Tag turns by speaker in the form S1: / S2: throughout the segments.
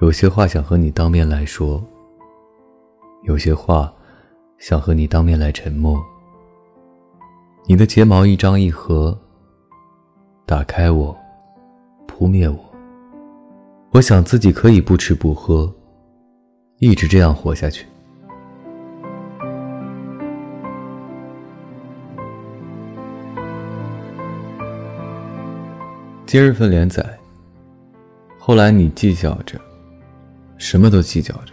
S1: 有些话想和你当面来说，有些话想和你当面来沉默。你的睫毛一张一合，打开我，扑灭我。我想自己可以不吃不喝，一直这样活下去。今日份连载。后来你计较着，什么都计较着，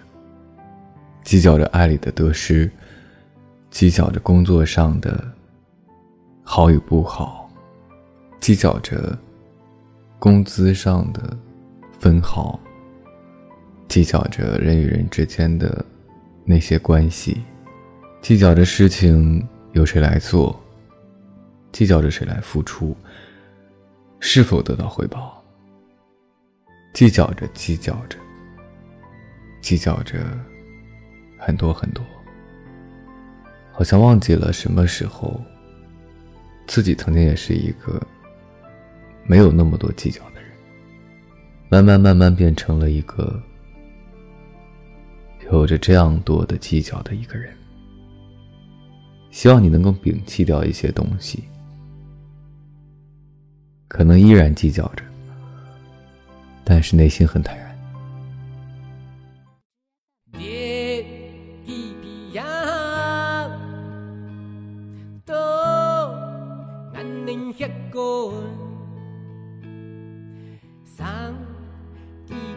S1: 计较着爱里的得失，计较着工作上的好与不好，计较着工资上的分毫，计较着人与人之间的那些关系，计较着事情由谁来做，计较着谁来付出，是否得到回报。计较着，计较着，计较着，很多很多，好像忘记了什么时候，自己曾经也是一个没有那么多计较的人，慢慢慢慢变成了一个有着这样多的计较的一个人。希望你能够摒弃掉一些东西，可能依然计较着。但是内心很坦然。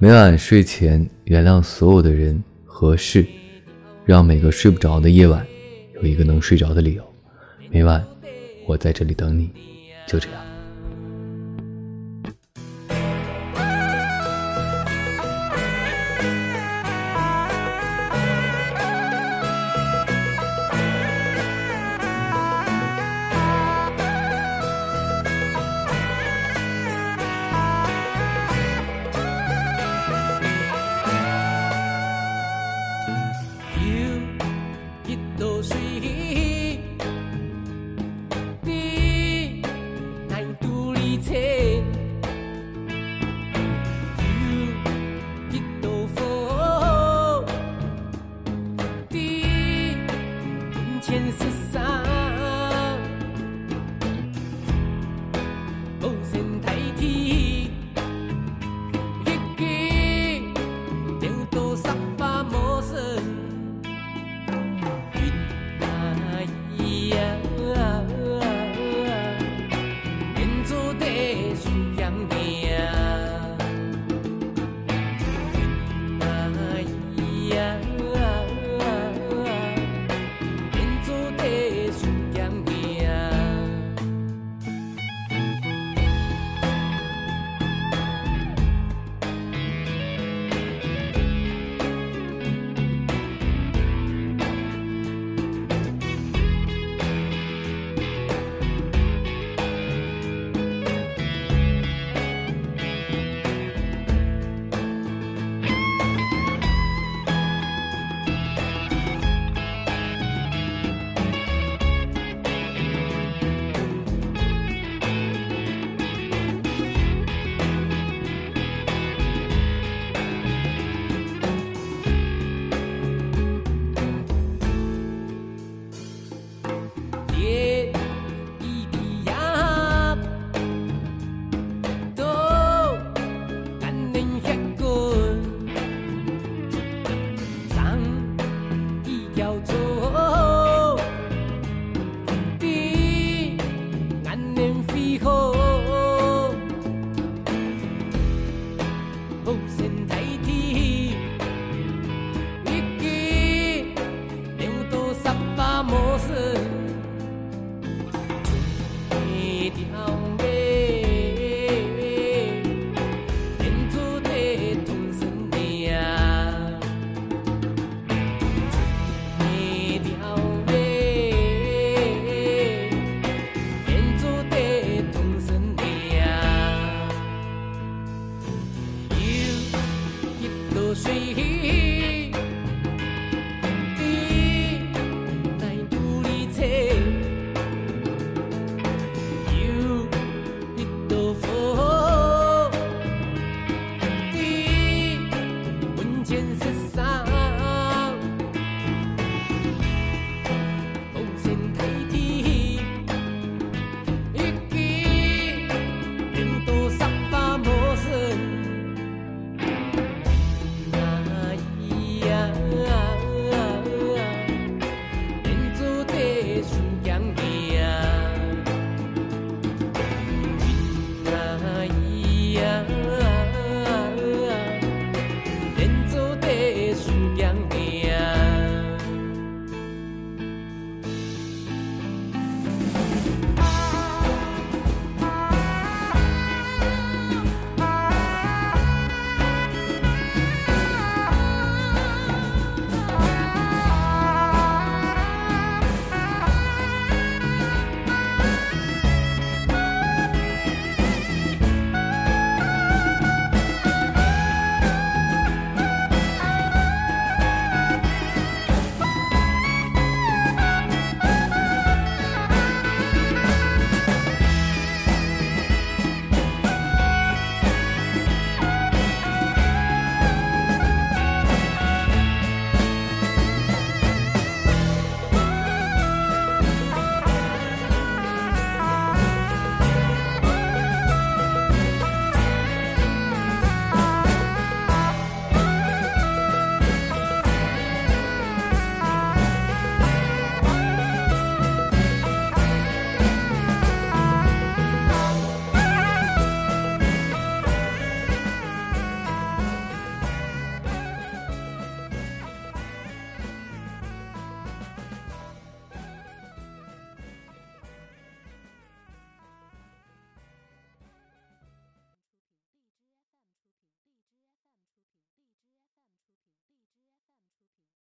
S1: 每晚睡前原谅所有的人和事，让每个睡不着的夜晚有一个能睡着的理由。每晚我在这里等你，就这样。
S2: 十三，无钱体体，月光，当作沙发摸身。云呀伊呀，民族在输强命。云呀伊呀。see.